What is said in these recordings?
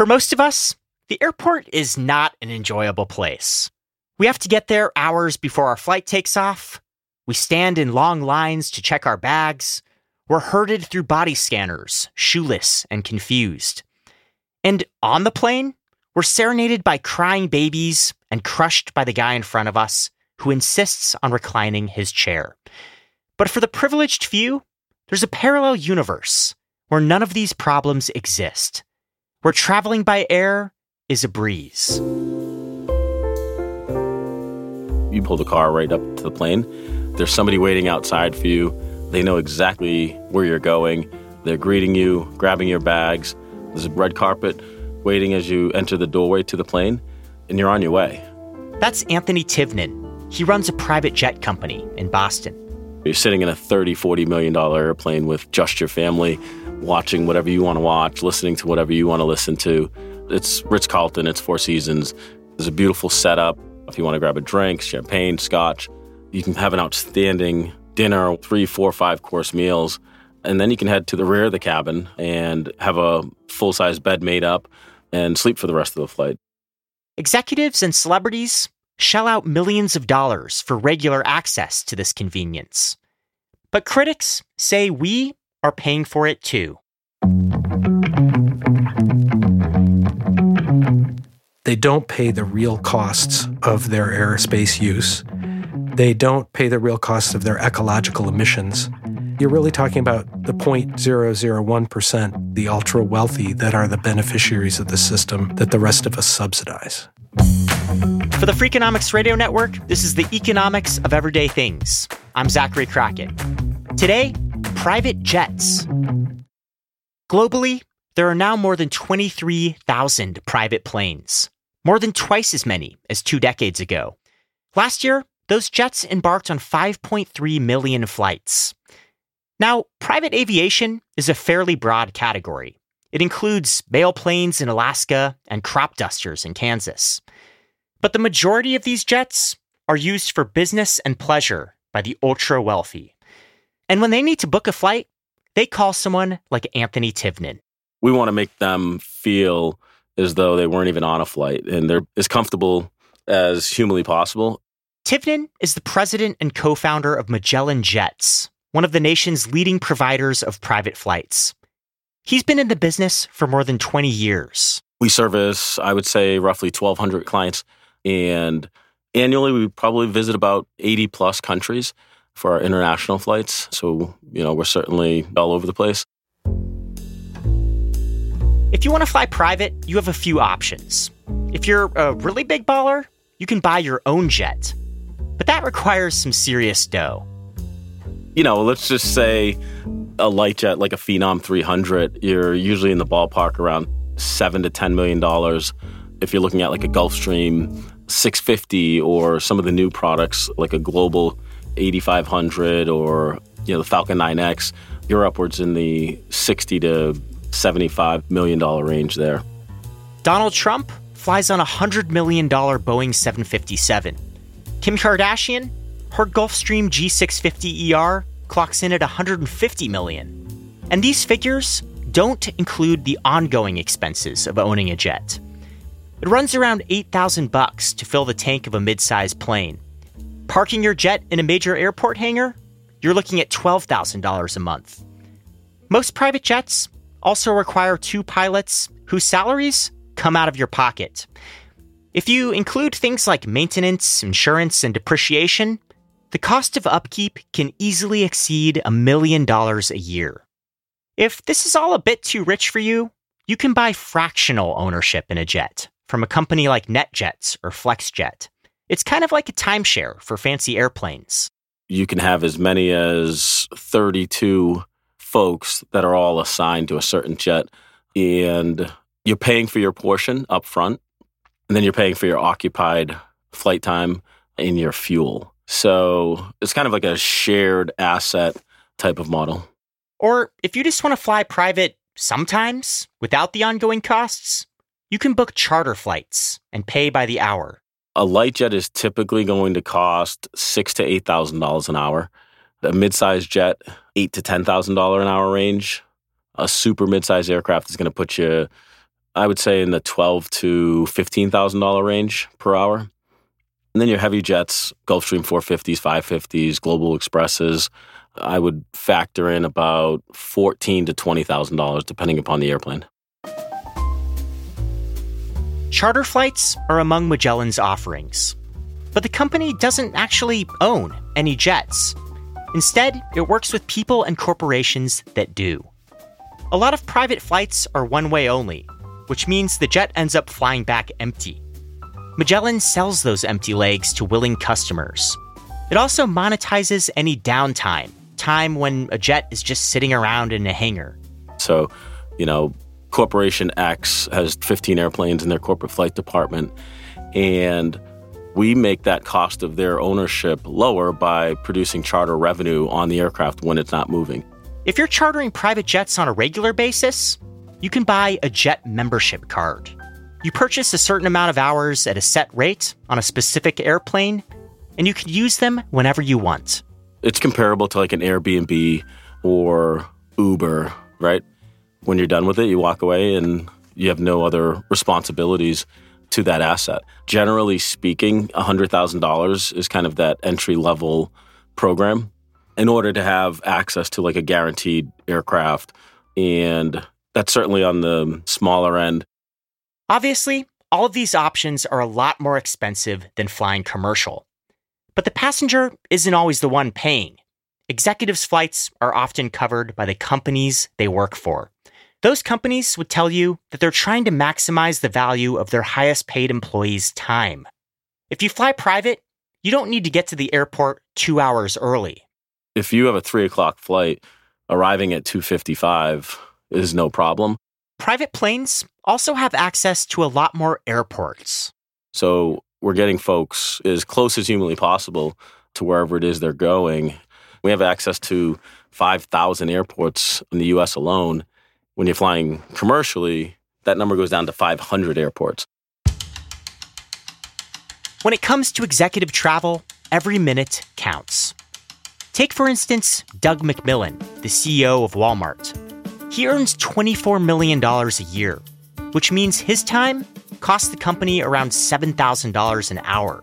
For most of us, the airport is not an enjoyable place. We have to get there hours before our flight takes off. We stand in long lines to check our bags. We're herded through body scanners, shoeless and confused. And on the plane, we're serenaded by crying babies and crushed by the guy in front of us who insists on reclining his chair. But for the privileged few, there's a parallel universe where none of these problems exist, where traveling by air is a breeze. You pull the car right up to the plane. There's somebody waiting outside for you. They know exactly where you're going. They're greeting you, grabbing your bags. There's a red carpet waiting as you enter the doorway to the plane, and you're on your way. That's Anthony Tivnan. He runs a private jet company in Boston. You're sitting in a 30, 40 million dollar airplane with just your family, watching whatever you want to watch, listening to whatever you want to listen to. It's Ritz Carlton, it's Four Seasons. There's a beautiful setup. If you want to grab a drink, champagne, scotch, you can have an outstanding dinner, three, four, five course meals. And then you can head to the rear of the cabin and have a full size bed made up and sleep for the rest of the flight. Executives and celebrities shell out millions of dollars for regular access to this convenience. But critics say we are paying for it too. They don't pay the real costs of their airspace use. They don't pay the real costs of their ecological emissions. You're really talking about the 0.001%, the ultra wealthy that are the beneficiaries of the system that the rest of us subsidize. For the Freakonomics Radio Network, this is the economics of everyday things. I'm Zachary Crockett. Today, private jets. Globally, there are now more than 23,000 private planes, more than twice as many as two decades ago. Last year, those jets embarked on 5.3 million flights. Now, private aviation is a fairly broad category. It includes mail planes in Alaska and crop dusters in Kansas. But the majority of these jets are used for business and pleasure by the ultra wealthy. And when they need to book a flight, they call someone like Anthony Tivnan. We want to make them feel as though they weren't even on a flight and they're as comfortable as humanly possible. Tivnan is the president and co founder of Magellan Jets, one of the nation's leading providers of private flights. He's been in the business for more than 20 years. We service, I would say, roughly 1,200 clients. And annually, we probably visit about 80 plus countries for our international flights. So, you know, we're certainly all over the place. If you want to fly private, you have a few options. If you're a really big baller, you can buy your own jet. But that requires some serious dough. You know, let's just say a light jet like a Phenom 300, you're usually in the ballpark around seven to ten million dollars. If you're looking at like a Gulfstream 650 or some of the new products like a Global 8500 or you know the Falcon 9X, you're upwards in the 60 to 75 million dollar range there. Donald Trump flies on a $100 million Boeing 757. Kim Kardashian, her Gulfstream G650ER clocks in at 150 million. And these figures don't include the ongoing expenses of owning a jet. It runs around 8,000 bucks to fill the tank of a mid-sized plane. Parking your jet in a major airport hangar, you're looking at $12,000 a month. Most private jets also require two pilots whose salaries come out of your pocket. If you include things like maintenance, insurance, and depreciation, the cost of upkeep can easily exceed a million dollars a year. If this is all a bit too rich for you, you can buy fractional ownership in a jet from a company like NetJets or FlexJet. It's kind of like a timeshare for fancy airplanes. You can have as many as 32 folks that are all assigned to a certain jet, and you're paying for your portion up front, and then you're paying for your occupied flight time and your fuel. So it's kind of like a shared asset type of model. Or if you just want to fly private sometimes without the ongoing costs, you can book charter flights and pay by the hour. A light jet is typically going to cost six to eight thousand dollars an hour. A mid-sized jet, eight to ten thousand dollar an hour range. A super mid-sized aircraft is going to put you, I would say, in the twelve to fifteen thousand dollar range per hour. And then your heavy jets, Gulfstream 450s, 550s, Global Expresses, I would factor in about fourteen to twenty thousand dollars, depending upon the airplane. Charter flights are among Magellan's offerings. But the company doesn't actually own any jets. Instead, it works with people and corporations that do. A lot of private flights are one way only, which means the jet ends up flying back empty. Magellan sells those empty legs to willing customers. It also monetizes any downtime, time when a jet is just sitting around in a hangar. So, you know, Corporation X has 15 airplanes in their corporate flight department, and we make that cost of their ownership lower by producing charter revenue on the aircraft when it's not moving. If you're chartering private jets on a regular basis, you can buy a jet membership card. You purchase a certain amount of hours at a set rate on a specific airplane, and you can use them whenever you want. It's comparable to like an Airbnb or Uber, right? When you're done with it, you walk away and you have no other responsibilities to that asset. Generally speaking, $100,000 is kind of that entry level program in order to have access to like a guaranteed aircraft. And that's certainly on the smaller end. Obviously, all of these options are a lot more expensive than flying commercial. But the passenger isn't always the one paying. Executives' flights are often covered by the companies they work for. Those companies would tell you that they're trying to maximize the value of their highest paid employees' time. If you fly private, you don't need to get to the airport two hours early. If you have a three o'clock flight, arriving at 255 is no problem. Private planes also have access to a lot more airports. So we're getting folks as close as humanly possible to wherever it is they're going. We have access to 5,000 airports in the US alone. When you're flying commercially, that number goes down to 500 airports. When it comes to executive travel, every minute counts. Take, for instance, Doug McMillon, the CEO of Walmart. He earns $24 million a year, which means his time costs the company around $7,000 an hour.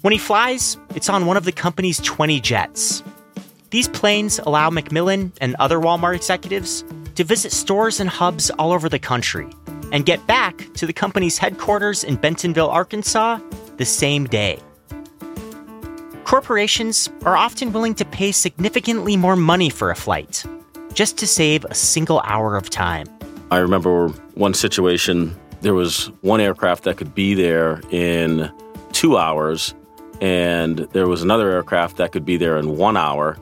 When he flies, it's on one of the company's 20 jets. These planes allow McMillon and other Walmart executives to visit stores and hubs all over the country and get back to the company's headquarters in Bentonville, Arkansas the same day. Corporations are often willing to pay significantly more money for a flight just to save a single hour of time. I remember one situation, there was one aircraft that could be there in two hours, and there was another aircraft that could be there in one hour.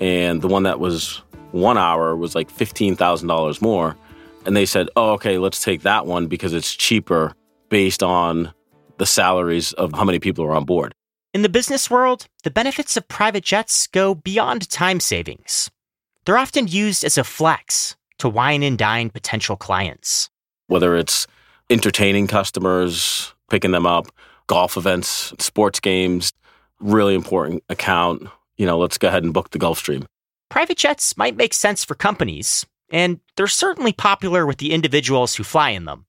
And the one that was one hour was like $15,000 more. And they said, oh, okay, let's take that one because it's cheaper based on the salaries of how many people are on board. In the business world, the benefits of private jets go beyond time savings. They're often used as a flex to wine and dine potential clients. Whether it's entertaining customers, picking them up, golf events, sports games, really important account. You know, let's go ahead and book the Gulfstream. Private jets might make sense for companies, and they're certainly popular with the individuals who fly in them.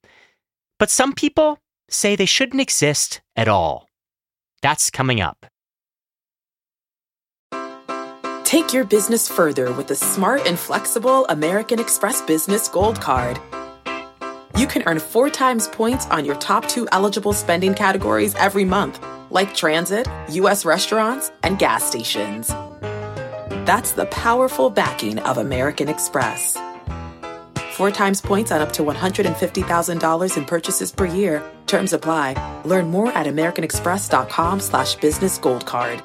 But some people say they shouldn't exist at all. That's coming up. Take your business further with the smart and flexible American Express Business Gold Card. You can earn four times points on your top two eligible spending categories every month, like transit, U.S. restaurants, and gas stations. That's the powerful backing of American Express. Four times points on up to $150,000 in purchases per year. Terms apply. Learn more at americanexpress.com slash business gold card.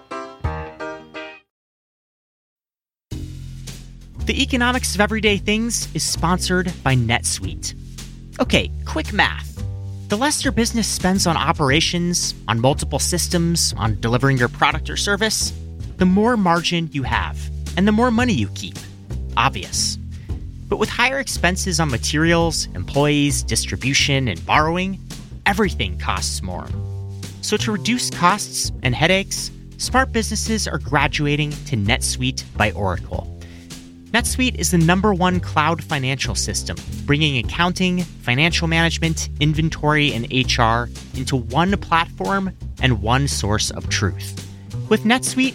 The Economics of Everyday Things is sponsored by NetSuite. Okay, quick math. The less your business spends on operations, on multiple systems, on delivering your product or service, the more margin you have, and the more money you keep. Obvious. But with higher expenses on materials, employees, distribution, and borrowing, everything costs more. So to reduce costs and headaches, smart businesses are graduating to NetSuite by Oracle. NetSuite is the number one cloud financial system, bringing accounting, financial management, inventory, and HR into one platform and one source of truth. With NetSuite,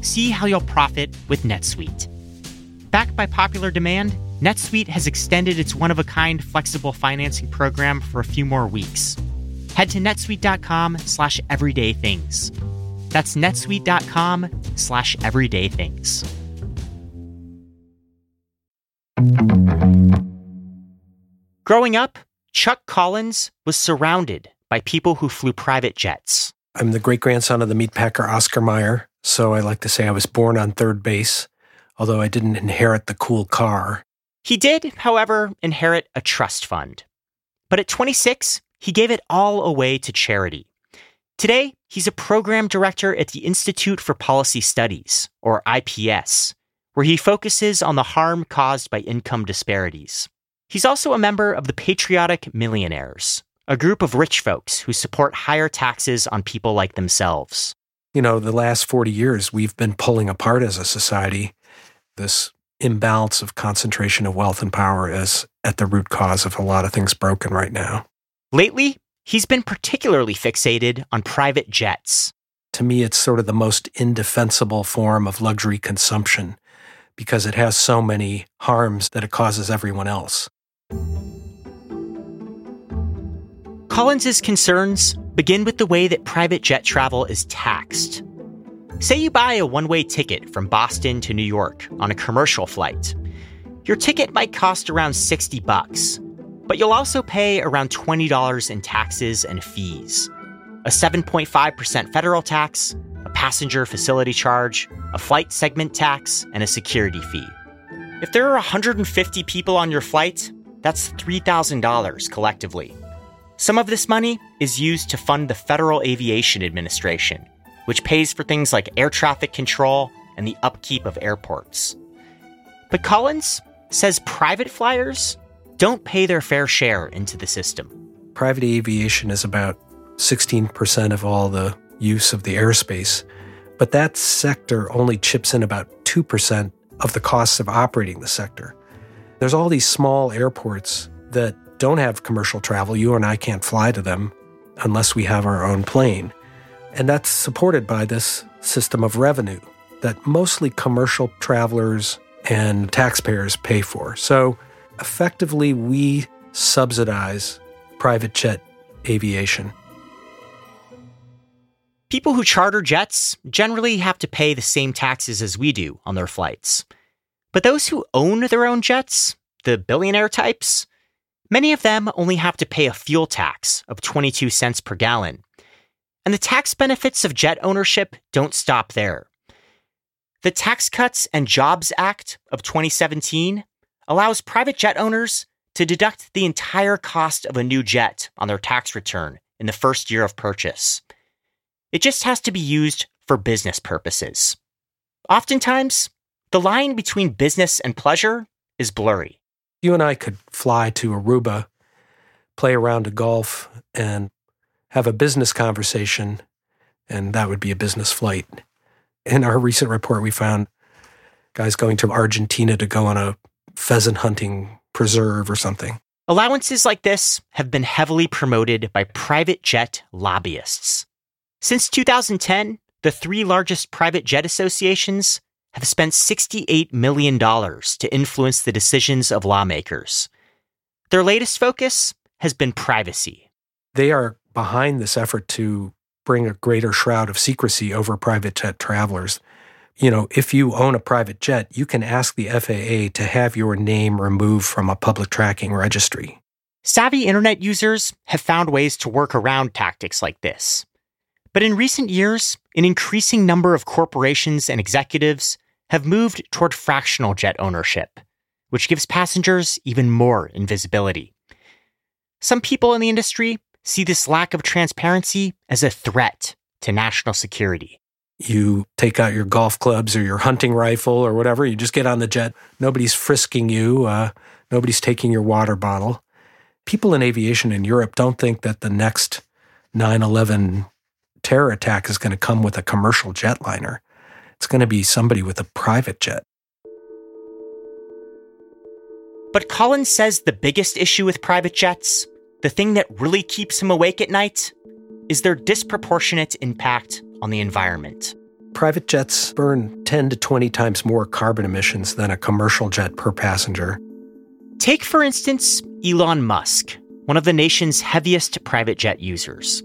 See how you'll profit with NetSuite. Backed by popular demand, NetSuite has extended its one of a kind flexible financing program for a few more weeks. Head to netsuite.com slash everyday things. That's netsuite.com slash everyday things. Growing up, Chuck Collins was surrounded by people who flew private jets. I'm the great grandson of the meatpacker Oscar Mayer, so I like to say I was born on third base, although I didn't inherit the cool car. He did, however, inherit a trust fund. But at 26, he gave it all away to charity. Today, he's a program director at the Institute for Policy Studies, or IPS, where he focuses on the harm caused by income disparities. He's also a member of the Patriotic Millionaires, a group of rich folks who support higher taxes on people like themselves. You know, the last 40 years, we've been pulling apart as a society. This imbalance of concentration of wealth and power is at the root cause of a lot of things broken right now. Lately, he's been particularly fixated on private jets. To me, it's sort of the most indefensible form of luxury consumption because it has so many harms that it causes everyone else. Collins's concerns begin with the way that private jet travel is taxed. Say you buy a one-way ticket from Boston to New York on a commercial flight. Your ticket might cost around 60 bucks, but you'll also pay around $20 in taxes and fees. A 7.5% federal tax, a passenger facility charge, a flight segment tax, and a security fee. If there are 150 people on your flight, that's $3,000 collectively. Some of this money is used to fund the Federal Aviation Administration, which pays for things like air traffic control and the upkeep of airports. But Collins says private flyers don't pay their fair share into the system. Private aviation is about 16% of all the use of the airspace, but that sector only chips in about 2% of the costs of operating the sector. There's all these small airports that don't have commercial travel. You and I can't fly to them unless we have our own plane. And that's supported by this system of revenue that mostly commercial travelers and taxpayers pay for. So effectively, we subsidize private jet aviation. People who charter jets generally have to pay the same taxes as we do on their flights. But those who own their own jets, the billionaire types, many of them only have to pay a fuel tax of 22 cents per gallon. And the tax benefits of jet ownership don't stop there. The Tax Cuts and Jobs Act of 2017 allows private jet owners to deduct the entire cost of a new jet on their tax return in the first year of purchase. It just has to be used for business purposes. Oftentimes, the line between business and pleasure is blurry. You and I could fly to Aruba, play around a golf, and have a business conversation, and that would be a business flight. In our recent report, we found guys going to Argentina to go on a pheasant hunting preserve or something. Allowances like this have been heavily promoted by private jet lobbyists. Since 2010, the three largest private jet associations have spent $68 million to influence the decisions of lawmakers. Their latest focus has been privacy. They are behind this effort to bring a greater shroud of secrecy over private jet travelers. You know, if you own a private jet, you can ask the FAA to have your name removed from a public tracking registry. Savvy internet users have found ways to work around tactics like this. But in recent years, an increasing number of corporations and executives have moved toward fractional jet ownership, which gives passengers even more invisibility. Some people in the industry see this lack of transparency as a threat to national security. You take out your golf clubs or your hunting rifle or whatever, you just get on the jet. Nobody's frisking you, uh, nobody's taking your water bottle. People in aviation in Europe don't think that the next 9 11 terror attack is going to come with a commercial jetliner. It's going to be somebody with a private jet. But Collins says the biggest issue with private jets, the thing that really keeps him awake at night, is their disproportionate impact on the environment. Private jets burn 10 to 20 times more carbon emissions than a commercial jet per passenger. Take, for instance, Elon Musk, one of the nation's heaviest private jet users.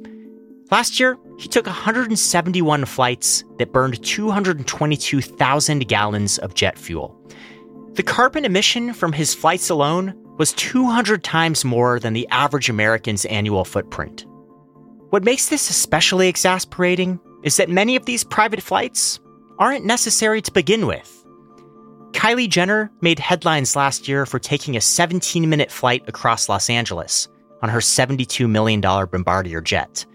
Last year, he took 171 flights that burned 222,000 gallons of jet fuel. The carbon emission from his flights alone was 200 times more than the average American's annual footprint. What makes this especially exasperating is that many of these private flights aren't necessary to begin with. Kylie Jenner made headlines last year for taking a 17 minute flight across Los Angeles on her $72 million Bombardier jet.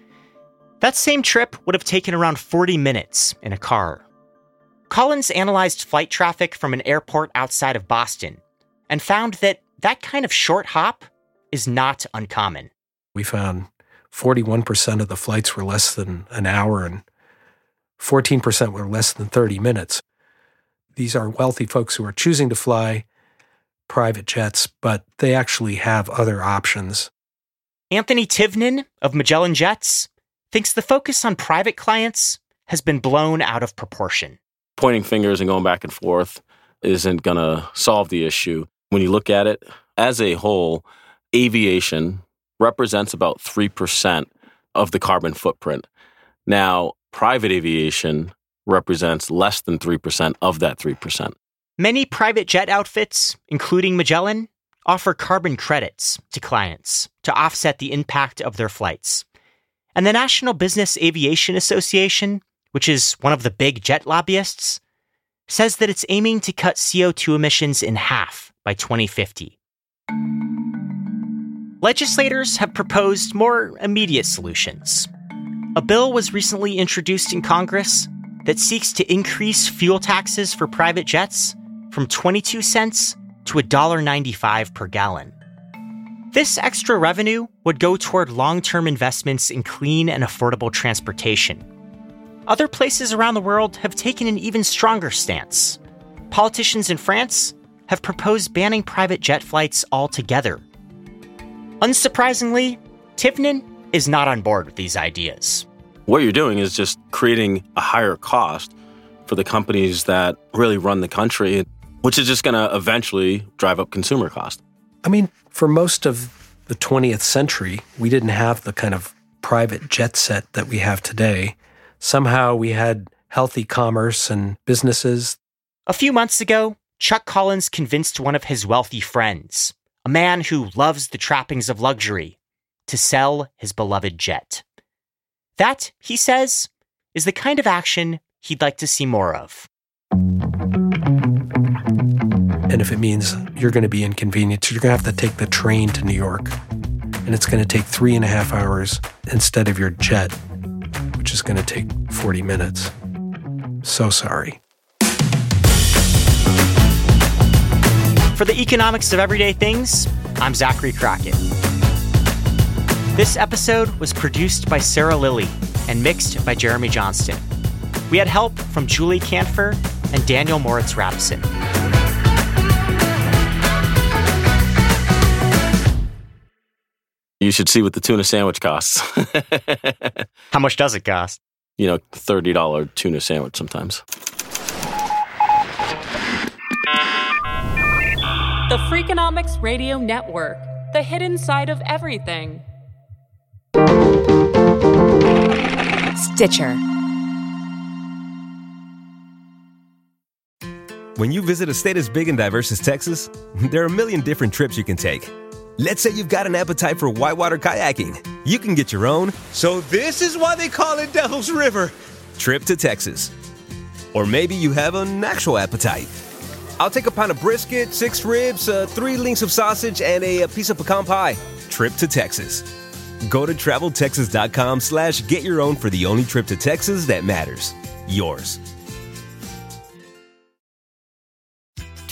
That same trip would have taken around 40 minutes in a car. Collins analyzed flight traffic from an airport outside of Boston and found that that kind of short hop is not uncommon. We found 41% of the flights were less than an hour and 14% were less than 30 minutes. These are wealthy folks who are choosing to fly private jets, but they actually have other options. Anthony Tivnan of Magellan Jets thinks the focus on private clients has been blown out of proportion. Pointing fingers and going back and forth isn't going to solve the issue. When you look at it as a whole, aviation represents about 3% of the carbon footprint. Now, private aviation represents less than 3% of that 3%. Many private jet outfits, including Magellan, offer carbon credits to clients to offset the impact of their flights. And the National Business Aviation Association, which is one of the big jet lobbyists, says that it's aiming to cut CO2 emissions in half by 2050. Legislators have proposed more immediate solutions. A bill was recently introduced in Congress that seeks to increase fuel taxes for private jets from 22 cents to $1.95 per gallon. This extra revenue would go toward long term investments in clean and affordable transportation. Other places around the world have taken an even stronger stance. Politicians in France have proposed banning private jet flights altogether. Unsurprisingly, Tivnan is not on board with these ideas. What you're doing is just creating a higher cost for the companies that really run the country, which is just going to eventually drive up consumer cost. I mean, for most of the 20th century, we didn't have the kind of private jet set that we have today. Somehow we had healthy commerce and businesses. A few months ago, Chuck Collins convinced one of his wealthy friends, a man who loves the trappings of luxury, to sell his beloved jet. That, he says, is the kind of action he'd like to see more of. And if it means you're going to be inconvenienced, you're going to have to take the train to New York. And it's going to take three and a half hours instead of your jet, which is going to take 40 minutes. So sorry. For the economics of everyday things, I'm Zachary Crockett. This episode was produced by Sarah Lilley and mixed by Jeremy Johnston. We had help from Julie Kanfer and Daniel Moritz-Rabson. You should see what the tuna sandwich costs. How much does it cost? You know, $30 tuna sandwich sometimes. The Freakonomics Radio Network, the hidden side of everything. Stitcher. When you visit a state as big and diverse as Texas, there are a million different trips you can take. Let's say you've got an appetite for whitewater kayaking. You can get your own, so this is why they call it Devil's River, trip to Texas. Or maybe you have an actual appetite. I'll take a pound of brisket, six ribs, uh, three links of sausage, and a, a piece of pecan pie. Trip to Texas. Go to traveltexas.com slash get your own for the only trip to Texas that matters. Yours.